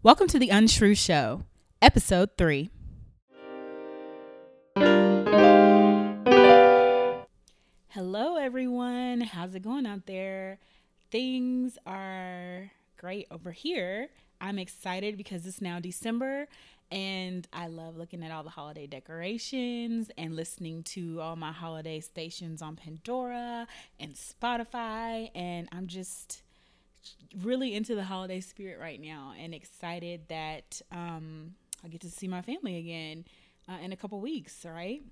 Welcome to the Unshrew Show, episode three. Hello, everyone. How's it going out there? Things are great over here. I'm excited because it's now December and I love looking at all the holiday decorations and listening to all my holiday stations on Pandora and Spotify. And I'm just really into the holiday spirit right now and excited that um, I get to see my family again uh, in a couple weeks, right?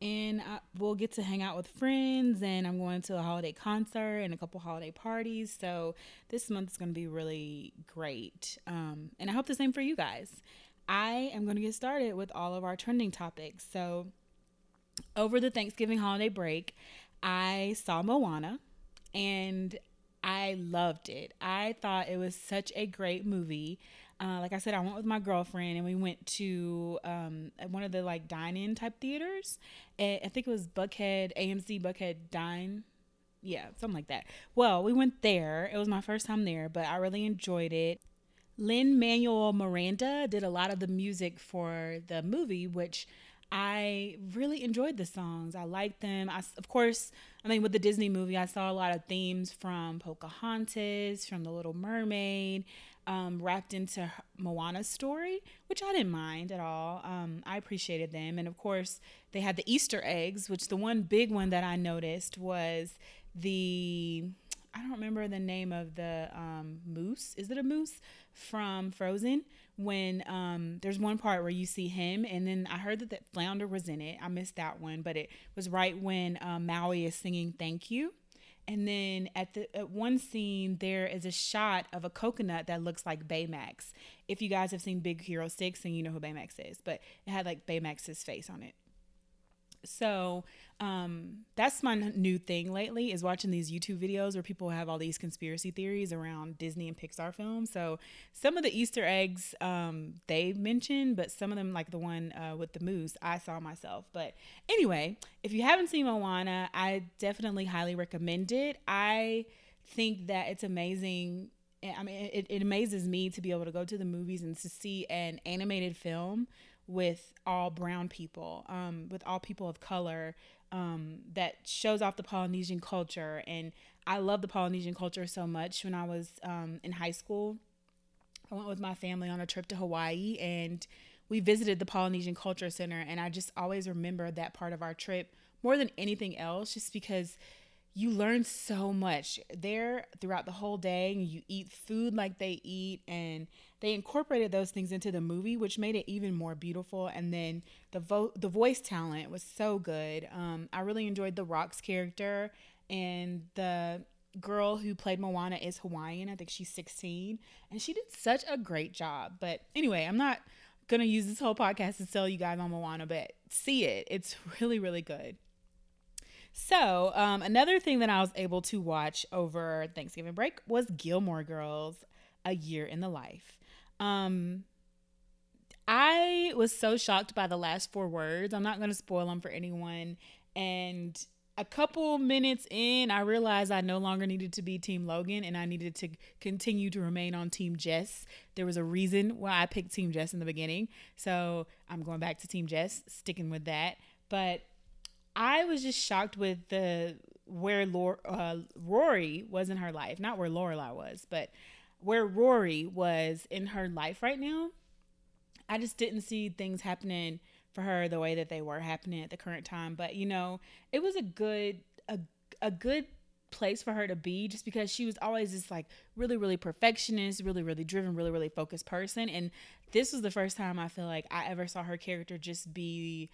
And I, we'll get to hang out with friends, and I'm going to a holiday concert and a couple holiday parties. So this month is going to be really great. Um, and I hope the same for you guys. I am going to get started with all of our trending topics. So over the Thanksgiving holiday break, I saw Moana and I loved it. I thought it was such a great movie. Uh, like I said, I went with my girlfriend and we went to um, one of the like dine-in type theaters. I think it was Buckhead AMC Buckhead Dine. Yeah, something like that. Well, we went there. It was my first time there, but I really enjoyed it. Lin Manuel Miranda did a lot of the music for the movie, which I really enjoyed the songs. I liked them. I, of course, I mean, with the Disney movie, I saw a lot of themes from Pocahontas, from The Little Mermaid, um, wrapped into Moana's story, which I didn't mind at all. Um, I appreciated them. And of course, they had the Easter eggs, which the one big one that I noticed was the I don't remember the name of the um, moose. Is it a moose from Frozen? When um, there's one part where you see him, and then I heard that flounder was in it. I missed that one, but it was right when um, Maui is singing "Thank You." And then at the at one scene, there is a shot of a coconut that looks like Baymax. If you guys have seen Big Hero Six, and you know who Baymax is, but it had like Baymax's face on it. So um, that's my new thing lately is watching these YouTube videos where people have all these conspiracy theories around Disney and Pixar films. So some of the Easter eggs um, they mentioned, but some of them, like the one uh, with the moose, I saw myself. But anyway, if you haven't seen Moana, I definitely highly recommend it. I think that it's amazing. I mean, it, it amazes me to be able to go to the movies and to see an animated film with all brown people, um, with all people of color, um, that shows off the Polynesian culture. And I love the Polynesian culture so much. When I was um, in high school, I went with my family on a trip to Hawaii and we visited the Polynesian Culture Center. And I just always remember that part of our trip more than anything else, just because you learn so much there throughout the whole day. You eat food like they eat, and they incorporated those things into the movie, which made it even more beautiful. And then the vo- the voice talent was so good. Um, I really enjoyed the Rock's character, and the girl who played Moana is Hawaiian. I think she's 16, and she did such a great job. But anyway, I'm not gonna use this whole podcast to sell you guys on Moana, but see it. It's really, really good. So, um, another thing that I was able to watch over Thanksgiving break was Gilmore Girls, A Year in the Life. Um, I was so shocked by the last four words. I'm not going to spoil them for anyone. And a couple minutes in, I realized I no longer needed to be Team Logan and I needed to continue to remain on Team Jess. There was a reason why I picked Team Jess in the beginning. So I'm going back to Team Jess, sticking with that. But I was just shocked with the where Lor- uh, Rory was in her life, not where Lorelai was, but where Rory was in her life right now. I just didn't see things happening for her the way that they were happening at the current time. But you know, it was a good a a good place for her to be just because she was always this like really really perfectionist really really driven really really focused person and this was the first time i feel like i ever saw her character just be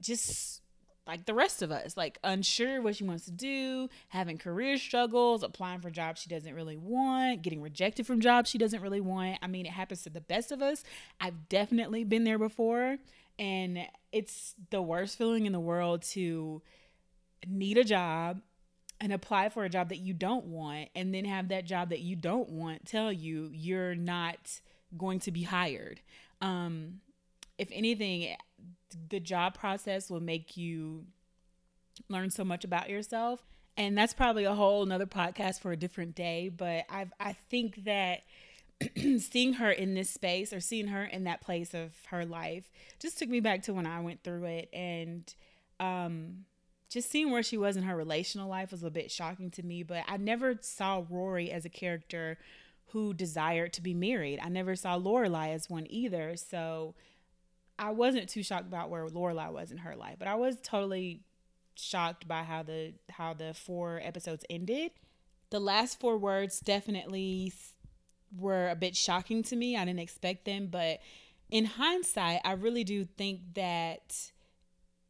just like the rest of us, like unsure what she wants to do, having career struggles, applying for jobs she doesn't really want, getting rejected from jobs she doesn't really want. I mean, it happens to the best of us. I've definitely been there before, and it's the worst feeling in the world to need a job and apply for a job that you don't want and then have that job that you don't want tell you you're not going to be hired. Um if anything the job process will make you learn so much about yourself and that's probably a whole another podcast for a different day but i i think that seeing her in this space or seeing her in that place of her life just took me back to when I went through it and um just seeing where she was in her relational life was a bit shocking to me, but I never saw Rory as a character who desired to be married. I never saw Lorelai as one either. So I wasn't too shocked about where Lorelai was in her life, but I was totally shocked by how the how the four episodes ended. The last four words definitely were a bit shocking to me. I didn't expect them, but in hindsight, I really do think that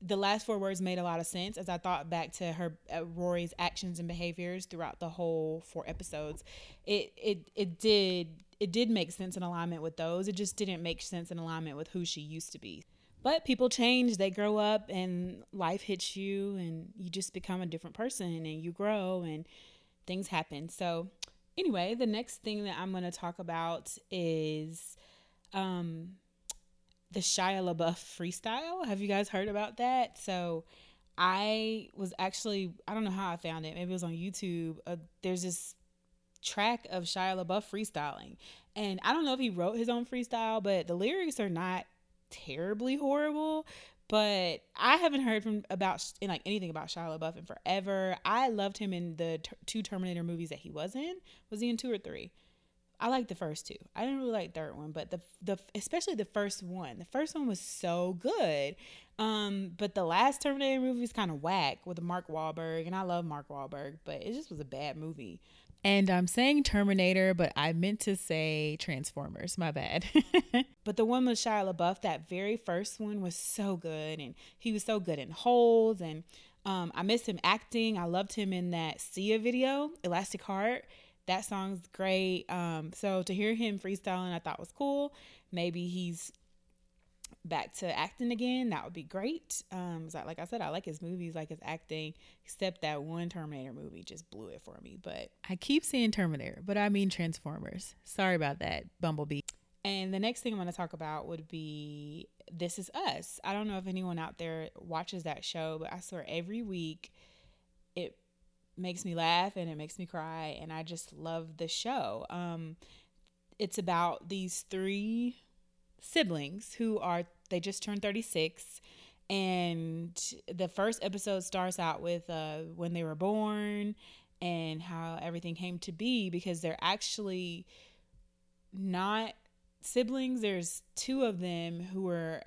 the last four words made a lot of sense as I thought back to her uh, Rory's actions and behaviors throughout the whole four episodes. It it it did it did make sense in alignment with those. It just didn't make sense in alignment with who she used to be. But people change, they grow up and life hits you and you just become a different person and you grow and things happen. So anyway, the next thing that I'm going to talk about is um the Shia LaBeouf freestyle. Have you guys heard about that? So I was actually, I don't know how I found it. Maybe it was on YouTube. Uh, there's this track of Shia LaBeouf freestyling. And I don't know if he wrote his own freestyle, but the lyrics are not terribly horrible. But I haven't heard from about in like anything about Shia LaBeouf in forever. I loved him in the two Terminator movies that he was in. Was he in two or three? I like the first two. I didn't really like third one, but the the especially the first one. The first one was so good. Um, but the last Terminator movie was kind of whack with Mark Wahlberg, and I love Mark Wahlberg, but it just was a bad movie. And I'm saying Terminator, but I meant to say Transformers. My bad. but the one with Shia LaBeouf, that very first one was so good, and he was so good in Holes, and um, I miss him acting. I loved him in that Sia video, Elastic Heart that song's great. Um, so to hear him freestyling, I thought was cool. Maybe he's back to acting again. That would be great. Um, like I said, I like his movies, like his acting, except that one Terminator movie just blew it for me. But I keep saying Terminator, but I mean Transformers. Sorry about that, Bumblebee. And the next thing I'm going to talk about would be This Is Us. I don't know if anyone out there watches that show, but I swear every week it makes me laugh and it makes me cry and I just love the show. Um it's about these three siblings who are they just turned 36 and the first episode starts out with uh when they were born and how everything came to be because they're actually not siblings there's two of them who were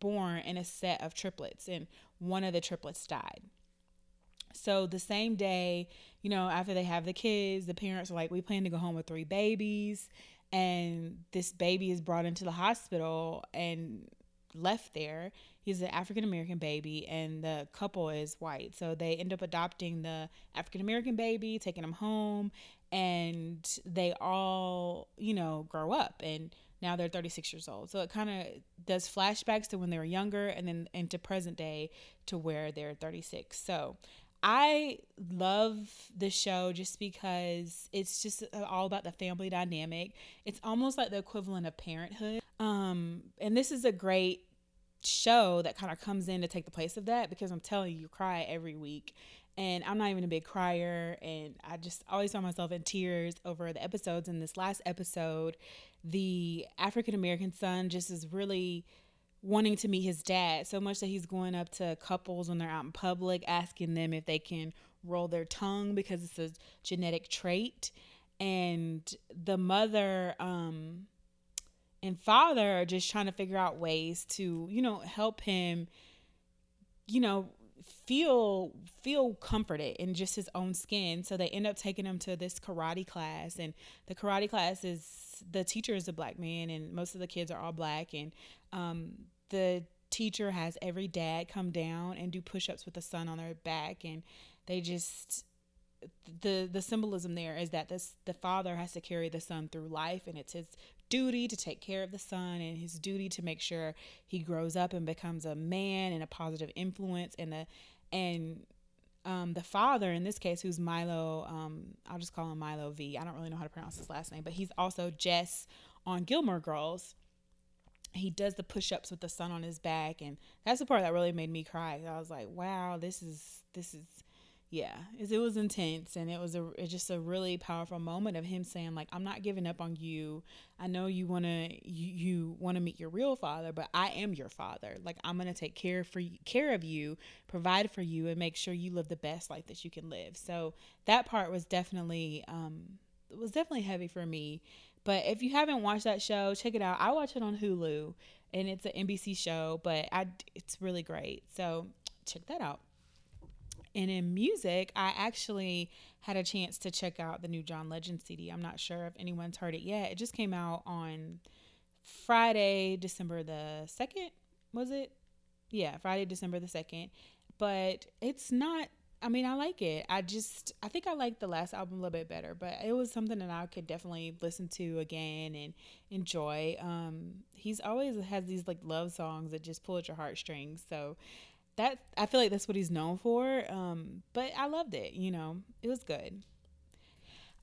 born in a set of triplets and one of the triplets died so the same day, you know, after they have the kids, the parents are like, we plan to go home with three babies. And this baby is brought into the hospital and left there. He's an African American baby, and the couple is white. So they end up adopting the African American baby, taking him home, and they all, you know, grow up. And now they're 36 years old. So it kind of does flashbacks to when they were younger and then into present day to where they're 36. So I love the show just because it's just all about the family dynamic. It's almost like the equivalent of parenthood. Um, and this is a great show that kind of comes in to take the place of that because I'm telling you, you cry every week. And I'm not even a big crier, and I just always find myself in tears over the episodes. In this last episode, the African American son just is really wanting to meet his dad so much that he's going up to couples when they're out in public asking them if they can roll their tongue because it's a genetic trait and the mother um and father are just trying to figure out ways to you know help him you know feel feel comforted in just his own skin. So they end up taking him to this karate class and the karate class is the teacher is a black man and most of the kids are all black and um, the teacher has every dad come down and do push-ups with the son on their back and they just the the symbolism there is that this the father has to carry the son through life and it's his duty to take care of the son and his duty to make sure he grows up and becomes a man and a positive influence and a and um, the father in this case who's Milo um, I'll just call him Milo V. I don't really know how to pronounce his last name but he's also Jess on Gilmore Girls. He does the push-ups with the son on his back and that's the part that really made me cry. I was like wow this is this is yeah, it was intense and it was a it just a really powerful moment of him saying like I'm not giving up on you. I know you want to you, you want to meet your real father, but I am your father. Like I'm going to take care for care of you, provide for you and make sure you live the best life that you can live. So that part was definitely um was definitely heavy for me. But if you haven't watched that show, check it out. I watch it on Hulu and it's an NBC show, but I it's really great. So check that out. And in music, I actually had a chance to check out the new John Legend CD. I'm not sure if anyone's heard it yet. It just came out on Friday, December the 2nd, was it? Yeah, Friday, December the 2nd. But it's not I mean, I like it. I just, I think I like the last album a little bit better, but it was something that I could definitely listen to again and enjoy. Um, he's always has these like love songs that just pull at your heartstrings. So that I feel like that's what he's known for. Um, but I loved it. You know, it was good.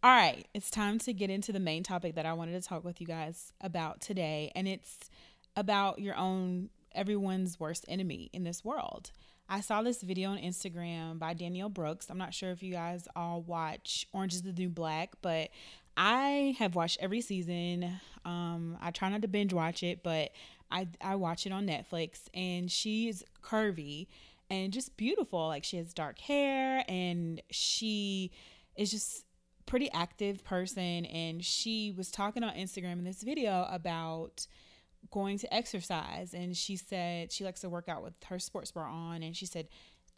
All right, it's time to get into the main topic that I wanted to talk with you guys about today, and it's about your own everyone's worst enemy in this world. I saw this video on Instagram by Danielle Brooks. I'm not sure if you guys all watch Orange is the New Black, but I have watched every season. Um, I try not to binge watch it, but I I watch it on Netflix and she's curvy and just beautiful. Like she has dark hair and she is just pretty active person and she was talking on Instagram in this video about going to exercise and she said she likes to work out with her sports bra on and she said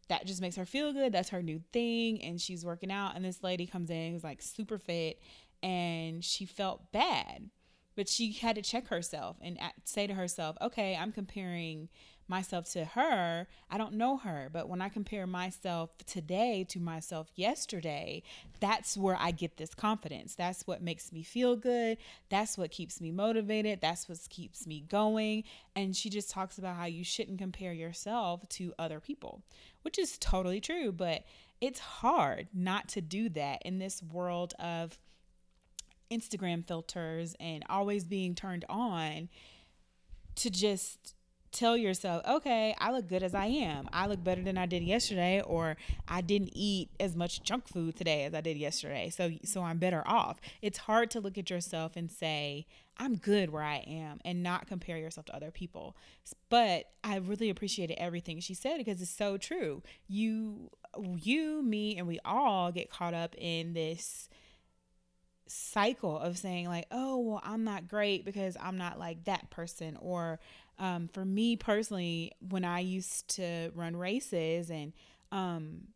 that just makes her feel good. That's her new thing and she's working out and this lady comes in who's like super fit and she felt bad but she had to check herself and say to herself, okay, I'm comparing myself to her. I don't know her, but when I compare myself today to myself yesterday, that's where I get this confidence. That's what makes me feel good. That's what keeps me motivated. That's what keeps me going. And she just talks about how you shouldn't compare yourself to other people, which is totally true, but it's hard not to do that in this world of Instagram filters and always being turned on to just tell yourself, okay, I look good as I am. I look better than I did yesterday or I didn't eat as much junk food today as I did yesterday. So so I'm better off. It's hard to look at yourself and say, I'm good where I am and not compare yourself to other people. But I really appreciated everything she said because it's so true. You you, me and we all get caught up in this cycle of saying like oh well i'm not great because i'm not like that person. Or um, for me personally when i used to run races and um,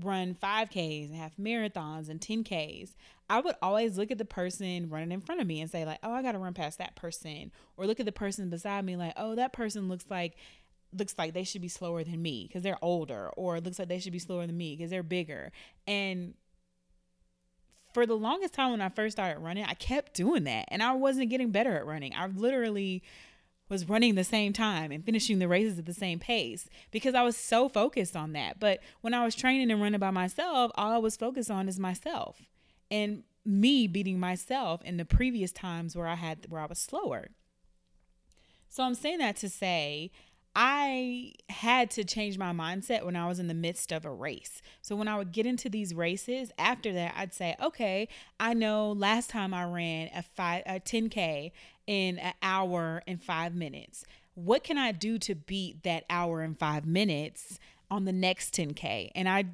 run 5ks and half marathons and 10ks i would always look at the person running in front of me and say like oh i gotta run past that person. Or look at the person beside me like oh that person looks like looks like they should be slower than me because they're older or looks like they should be slower than me because they're bigger. And for the longest time when I first started running, I kept doing that and I wasn't getting better at running. I literally was running the same time and finishing the races at the same pace because I was so focused on that. But when I was training and running by myself, all I was focused on is myself and me beating myself in the previous times where I had where I was slower. So I'm saying that to say I had to change my mindset when I was in the midst of a race. So when I would get into these races, after that, I'd say, okay, I know last time I ran a five a 10k in an hour and five minutes. What can I do to beat that hour and five minutes on the next 10k? And I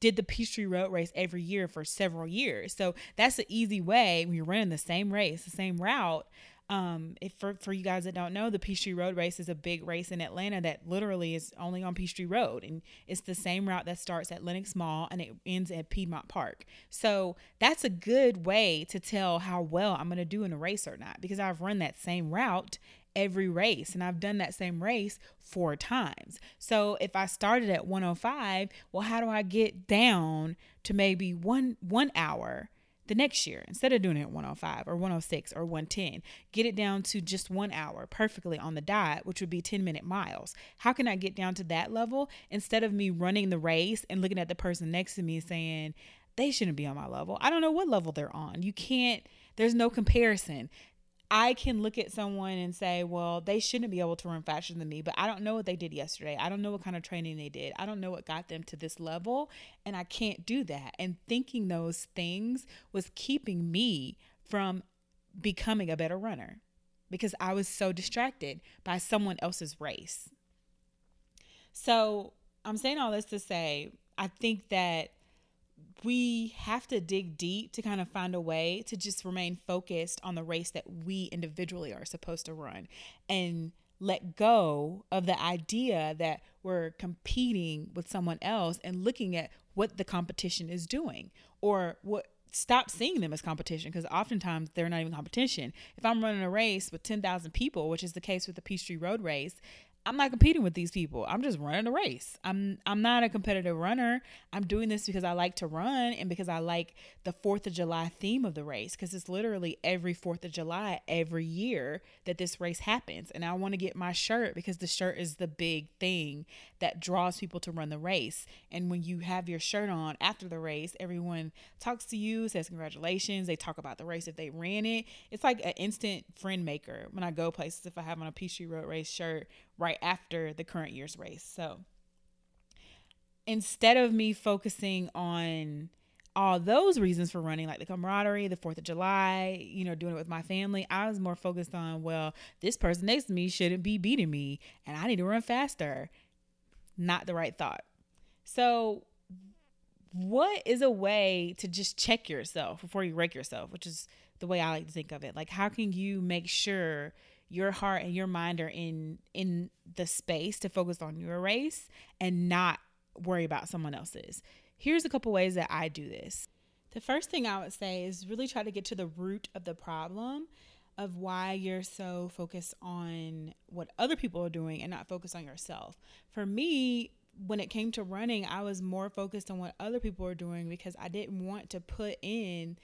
did the Peachtree Road race every year for several years. So that's an easy way when you're running the same race, the same route um, if for, for you guys that don't know, the Peachtree Road race is a big race in Atlanta that literally is only on Peachtree Road. And it's the same route that starts at Lenox Mall and it ends at Piedmont Park. So that's a good way to tell how well I'm going to do in a race or not because I've run that same route every race and I've done that same race four times. So if I started at 105, well how do I get down to maybe 1 1 hour the next year. Instead of doing it at 105 or 106 or 110 get it down to just one hour perfectly on the diet which would be 10 minute miles. How can i get down to that level? Instead of me running the race and looking at the person next to me saying they shouldn't be on my level. I don't know what level they're on. You can't there's no comparison I can look at someone and say, well, they shouldn't be able to run faster than me, but I don't know what they did yesterday. I don't know what kind of training they did. I don't know what got them to this level, and I can't do that. And thinking those things was keeping me from becoming a better runner because I was so distracted by someone else's race. So, I'm saying all this to say, I think that we have to dig deep to kind of find a way to just remain focused on the race that we individually are supposed to run and let go of the idea that we're competing with someone else and looking at what the competition is doing or what stop seeing them as competition because oftentimes they're not even competition. If I'm running a race with 10,000 people, which is the case with the Peachtree Road Race, I'm not competing with these people. I'm just running a race. I'm I'm not a competitive runner. I'm doing this because I like to run and because I like the 4th of July theme of the race because it's literally every 4th of July every year that this race happens and I want to get my shirt because the shirt is the big thing that draws people to run the race. And when you have your shirt on after the race, everyone talks to you, says congratulations, they talk about the race if they ran it. It's like an instant friend maker when I go places if I have on a Peachtree Road Race shirt right after the current year's race. So instead of me focusing on all those reasons for running, like the camaraderie, the 4th of July, you know, doing it with my family, I was more focused on, well, this person next to me shouldn't be beating me and I need to run faster. Not the right thought. So, what is a way to just check yourself before you wreck yourself, which is the way I like to think of it? Like, how can you make sure your heart and your mind are in in the space to focus on your race and not worry about someone else's. Here's a couple ways that I do this. The first thing I would say is really try to get to the root of the problem of why you're so focused on what other people are doing and not focused on yourself. For me, when it came to running, I was more focused on what other people were doing because I didn't want to put in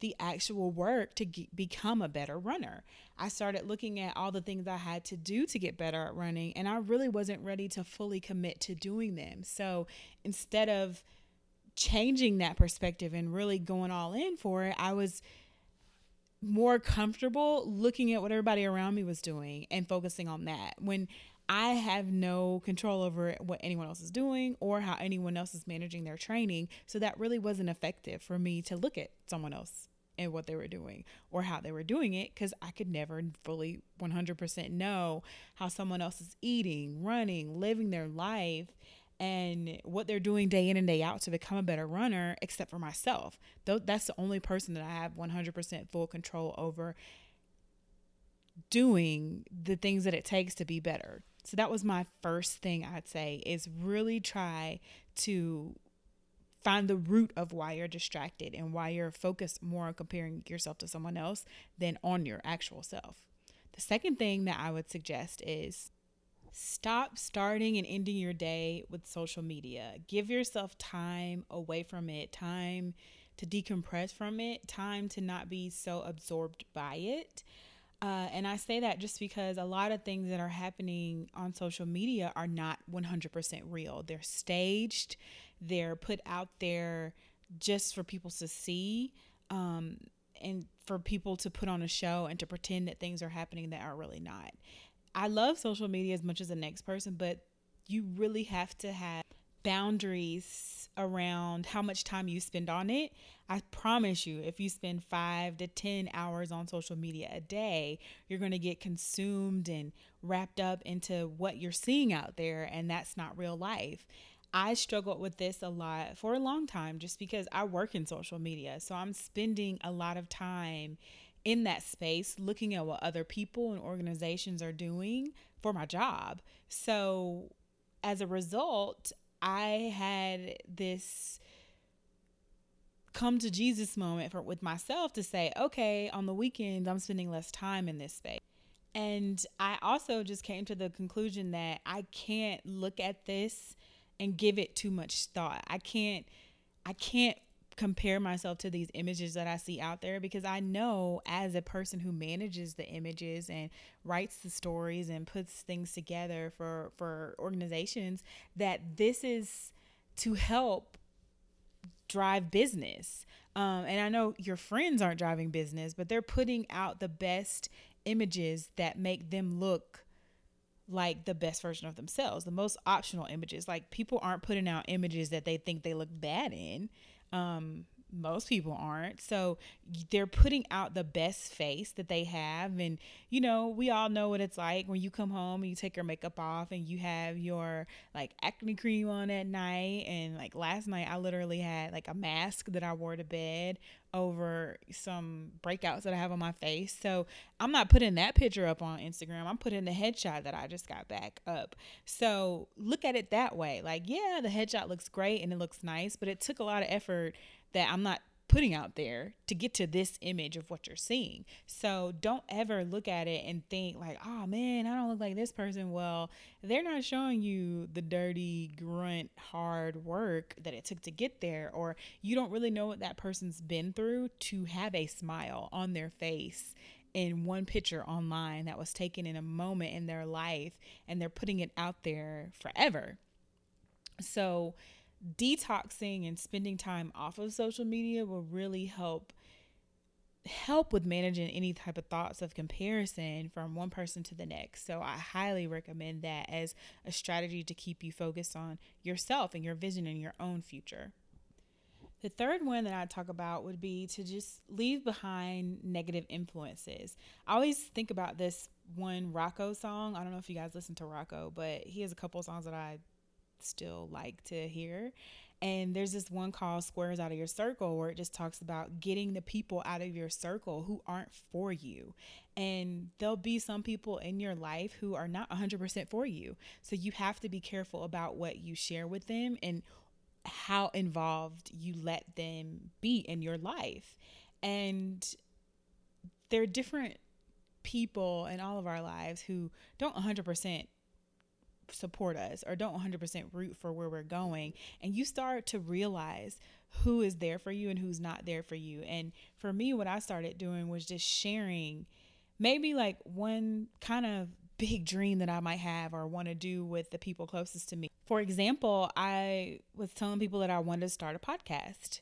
the actual work to get, become a better runner. I started looking at all the things I had to do to get better at running, and I really wasn't ready to fully commit to doing them. So instead of changing that perspective and really going all in for it, I was more comfortable looking at what everybody around me was doing and focusing on that. When I have no control over what anyone else is doing or how anyone else is managing their training. So that really wasn't effective for me to look at someone else and what they were doing or how they were doing it because I could never fully 100% know how someone else is eating, running, living their life, and what they're doing day in and day out to become a better runner, except for myself. That's the only person that I have 100% full control over doing the things that it takes to be better. So that was my first thing I'd say is really try to find the root of why you're distracted and why you're focused more on comparing yourself to someone else than on your actual self. The second thing that I would suggest is stop starting and ending your day with social media. Give yourself time away from it, time to decompress from it, time to not be so absorbed by it. Uh, and I say that just because a lot of things that are happening on social media are not 100% real. They're staged, they're put out there just for people to see um, and for people to put on a show and to pretend that things are happening that are really not. I love social media as much as the next person, but you really have to have boundaries around how much time you spend on it. I promise you, if you spend five to 10 hours on social media a day, you're going to get consumed and wrapped up into what you're seeing out there, and that's not real life. I struggled with this a lot for a long time just because I work in social media. So I'm spending a lot of time in that space looking at what other people and organizations are doing for my job. So as a result, I had this come to Jesus moment for with myself to say, okay, on the weekends I'm spending less time in this space. And I also just came to the conclusion that I can't look at this and give it too much thought. I can't I can't compare myself to these images that I see out there because I know as a person who manages the images and writes the stories and puts things together for for organizations that this is to help drive business. Um, and I know your friends aren't driving business, but they're putting out the best images that make them look like the best version of themselves, the most optional images. Like people aren't putting out images that they think they look bad in. Um, most people aren't. So they're putting out the best face that they have. And, you know, we all know what it's like when you come home and you take your makeup off and you have your like acne cream on at night. And like last night, I literally had like a mask that I wore to bed over some breakouts that I have on my face. So I'm not putting that picture up on Instagram. I'm putting the headshot that I just got back up. So look at it that way. Like, yeah, the headshot looks great and it looks nice, but it took a lot of effort that I'm not putting out there to get to this image of what you're seeing. So don't ever look at it and think like, "Oh man, I don't look like this person." Well, they're not showing you the dirty, grunt, hard work that it took to get there or you don't really know what that person's been through to have a smile on their face in one picture online that was taken in a moment in their life and they're putting it out there forever. So, detoxing and spending time off of social media will really help help with managing any type of thoughts of comparison from one person to the next. So I highly recommend that as a strategy to keep you focused on yourself and your vision and your own future. The third one that I talk about would be to just leave behind negative influences. I always think about this one Rocko song. I don't know if you guys listen to Rocko, but he has a couple songs that I still like to hear. And there's this one called Squares Out of Your Circle where it just talks about getting the people out of your circle who aren't for you. And there'll be some people in your life who are not 100% for you. So you have to be careful about what you share with them and how involved you let them be in your life. And there are different people in all of our lives who don't 100% support us or don't 100% root for where we're going and you start to realize who is there for you and who's not there for you. And for me what i started doing was just sharing maybe like one kind of big dream that i might have or want to do with the people closest to me. For example i was telling people that i wanted to start a podcast.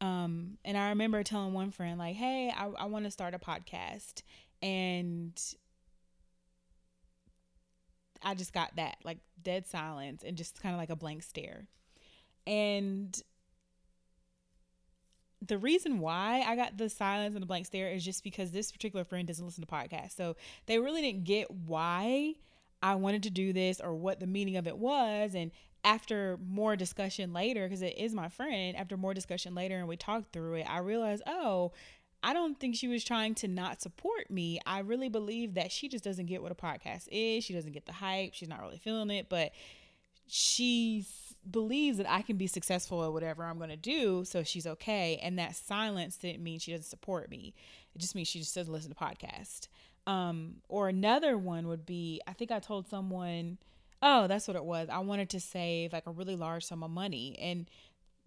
Um, and i remember telling one friend like hey i, I want to start a podcast. And I just got that like dead silence and just kind of like a blank stare. And the reason why I got the silence and the blank stare is just because this particular friend doesn't listen to podcasts. So they really didn't get why I wanted to do this or what the meaning of it was. And after more discussion later, because it is my friend, after more discussion later and we talked through it, I realized, oh, I don't think she was trying to not support me. I really believe that she just doesn't get what a podcast is. She doesn't get the hype. She's not really feeling it, but she believes that I can be successful at whatever I'm going to do. So she's okay. And that silence didn't mean she doesn't support me. It just means she just doesn't listen to podcast. Um, or another one would be, I think I told someone, oh, that's what it was. I wanted to save like a really large sum of money. And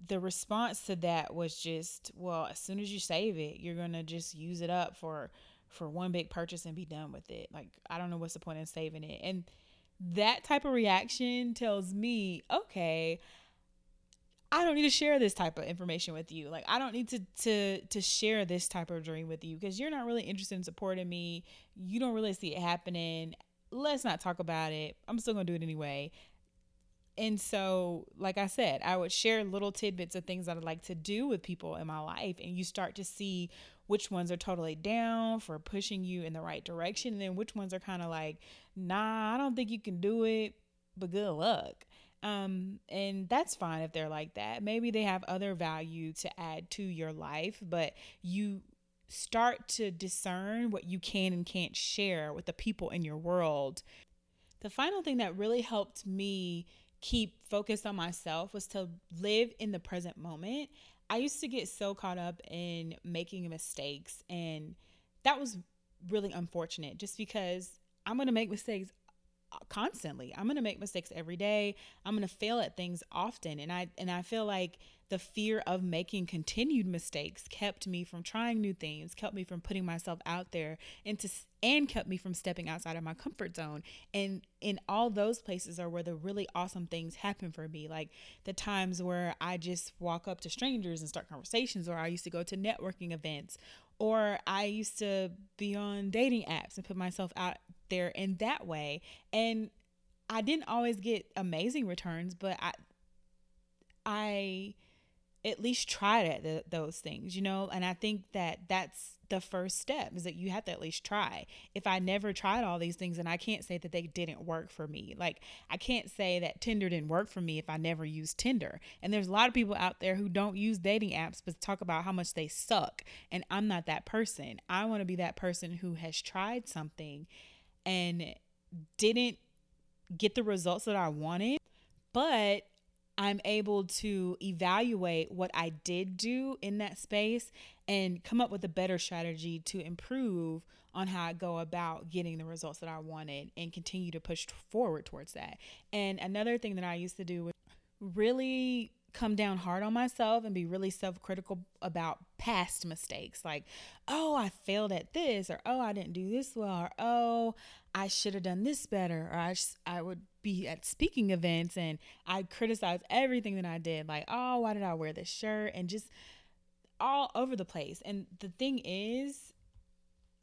the response to that was just, well, as soon as you save it, you're going to just use it up for for one big purchase and be done with it. Like I don't know what's the point in saving it. And that type of reaction tells me, okay, I don't need to share this type of information with you. Like I don't need to to to share this type of dream with you because you're not really interested in supporting me. You don't really see it happening. Let's not talk about it. I'm still going to do it anyway. And so, like I said, I would share little tidbits of things that I'd like to do with people in my life. And you start to see which ones are totally down for pushing you in the right direction. And then which ones are kind of like, nah, I don't think you can do it, but good luck. Um, and that's fine if they're like that. Maybe they have other value to add to your life, but you start to discern what you can and can't share with the people in your world. The final thing that really helped me keep focused on myself was to live in the present moment. I used to get so caught up in making mistakes, and that was really unfortunate just because I'm going to make mistakes constantly. I'm going to make mistakes every day. I'm going to fail at things often and I and I feel like the fear of making continued mistakes kept me from trying new things, kept me from putting myself out there into and kept me from stepping outside of my comfort zone. And in all those places are where the really awesome things happen for me. Like the times where I just walk up to strangers and start conversations or I used to go to networking events Or I used to be on dating apps and put myself out there in that way. And I didn't always get amazing returns, but I I at least tried at those things, you know? And I think that that's the first step is that you have to at least try. If I never tried all these things, and I can't say that they didn't work for me. Like, I can't say that Tinder didn't work for me if I never used Tinder. And there's a lot of people out there who don't use dating apps, but talk about how much they suck. And I'm not that person. I want to be that person who has tried something and didn't get the results that I wanted, but I'm able to evaluate what I did do in that space and come up with a better strategy to improve on how I go about getting the results that I wanted and continue to push forward towards that. And another thing that I used to do was really come down hard on myself and be really self-critical about past mistakes. Like oh i failed at this or oh i didn't do this well or oh i should have done this better or i, sh- I would be at speaking events and i criticize everything that i did. Like oh why did i wear this shirt? and just all over the place. And the thing is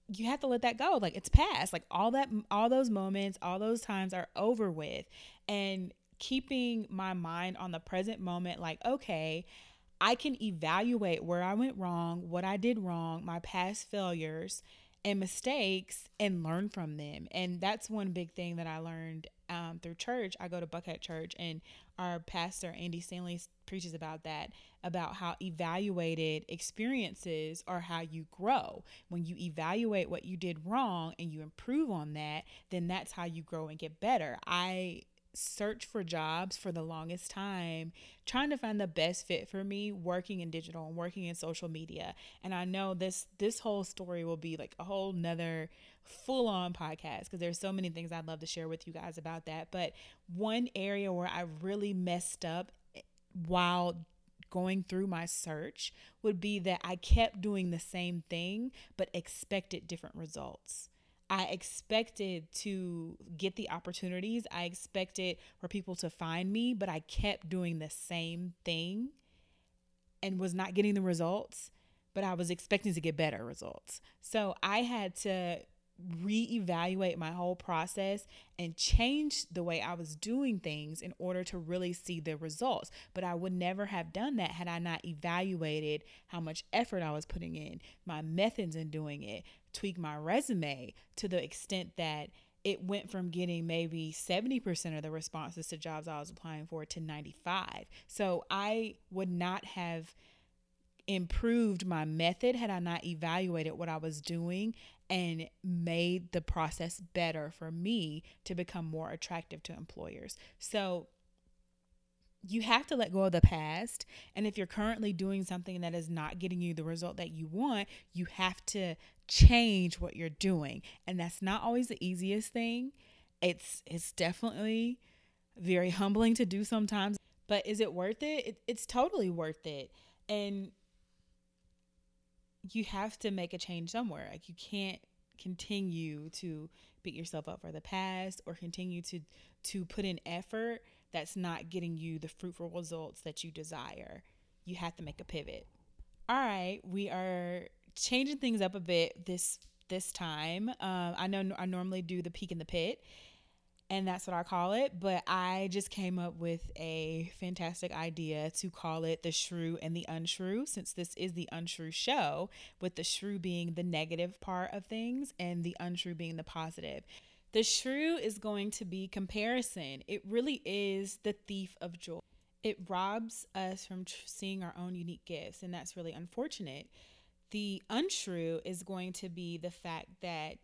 you have to let that go. Like it's past. Like all that all those moments all those times are over with. And keeping my mind on the present moment like, okay, I can evaluate where I went wrong, what I did wrong, my past failures and mistakes, and learn from them. And that's one big thing that I learned um, through church. I go to Buckhead Church, and our pastor, Andy Stanley, preaches about that about how evaluated experiences are how you grow. When you evaluate what you did wrong and you improve on that, then that's how you grow and get better. I search for jobs for the longest time trying to find the best fit for me working in digital and working in social media. And i know this this whole story will be like a whole nother full on podcast because there's so many things i'd love to share with you guys about that. But one area where i really messed up eh, while going through my search would be that i kept doing the same thing but expected different results I expected to get the opportunities. I expected for people to find me, but I kept doing the same thing and was not getting the results, but I was expecting to get better results. So I had to reevaluate my whole process and change the way I was doing things in order to really see the results. But I would never have done that had I not evaluated how much effort I was putting in, my methods in doing it, tweak my resume to the extent that it went from getting maybe 70% of the responses to jobs I was applying for to 95. So I would not have improved my method had I not evaluated what I was doing and made the process better for me to become more attractive to employers. So you have to let go of the past. And if you're currently doing something that is not getting you the result that you want, you have to change what you're doing. And that's not always the easiest thing. It's it's definitely very humbling to do sometimes, but is it worth it? it it's totally worth it. And you have to make a change somewhere. Like you can't continue to beat yourself up for the past or continue to to put in effort that's not getting you the fruitful results that you desire. You have to make a pivot. All right, we are changing things up a bit this this time. Uh, I know I normally do the peak in the pit, and that's what I call it. But I just came up with a fantastic idea to call it the shrew and the unshrew, since this is the unshrew show, with the shrew being the negative part of things and the unshrew being the positive. The shrew is going to be comparison. It really is the thief of joy. It robs us from tr- seeing our own unique gifts, and that's really unfortunate. The unshrew is going to be the fact that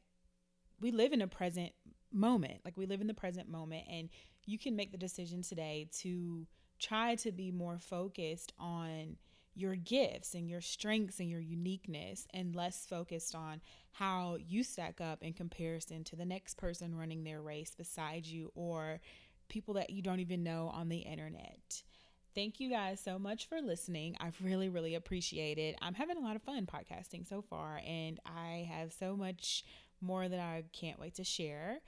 we live in a present moment. Like we live in the present moment, and you can make the decision today to try to be more focused on your gifts and your strengths and your uniqueness and less focused on how you stack up in comparison to the next person running their race beside you or people that you don't even know on the internet. Thank you guys so much for listening. I really, really, appreciate it. I'm having a lot of fun podcasting so far, and I have so much more that I can't wait to share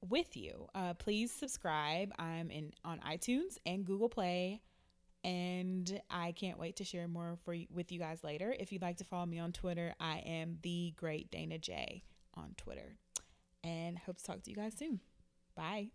with you. Uh, please subscribe. I'm in on iTunes and Google Play and I can't wait to share more for with you guys later. If you'd like to follow me on Twitter, I am the Great Dana J on Twitter, and hope to talk to you guys soon. Bye.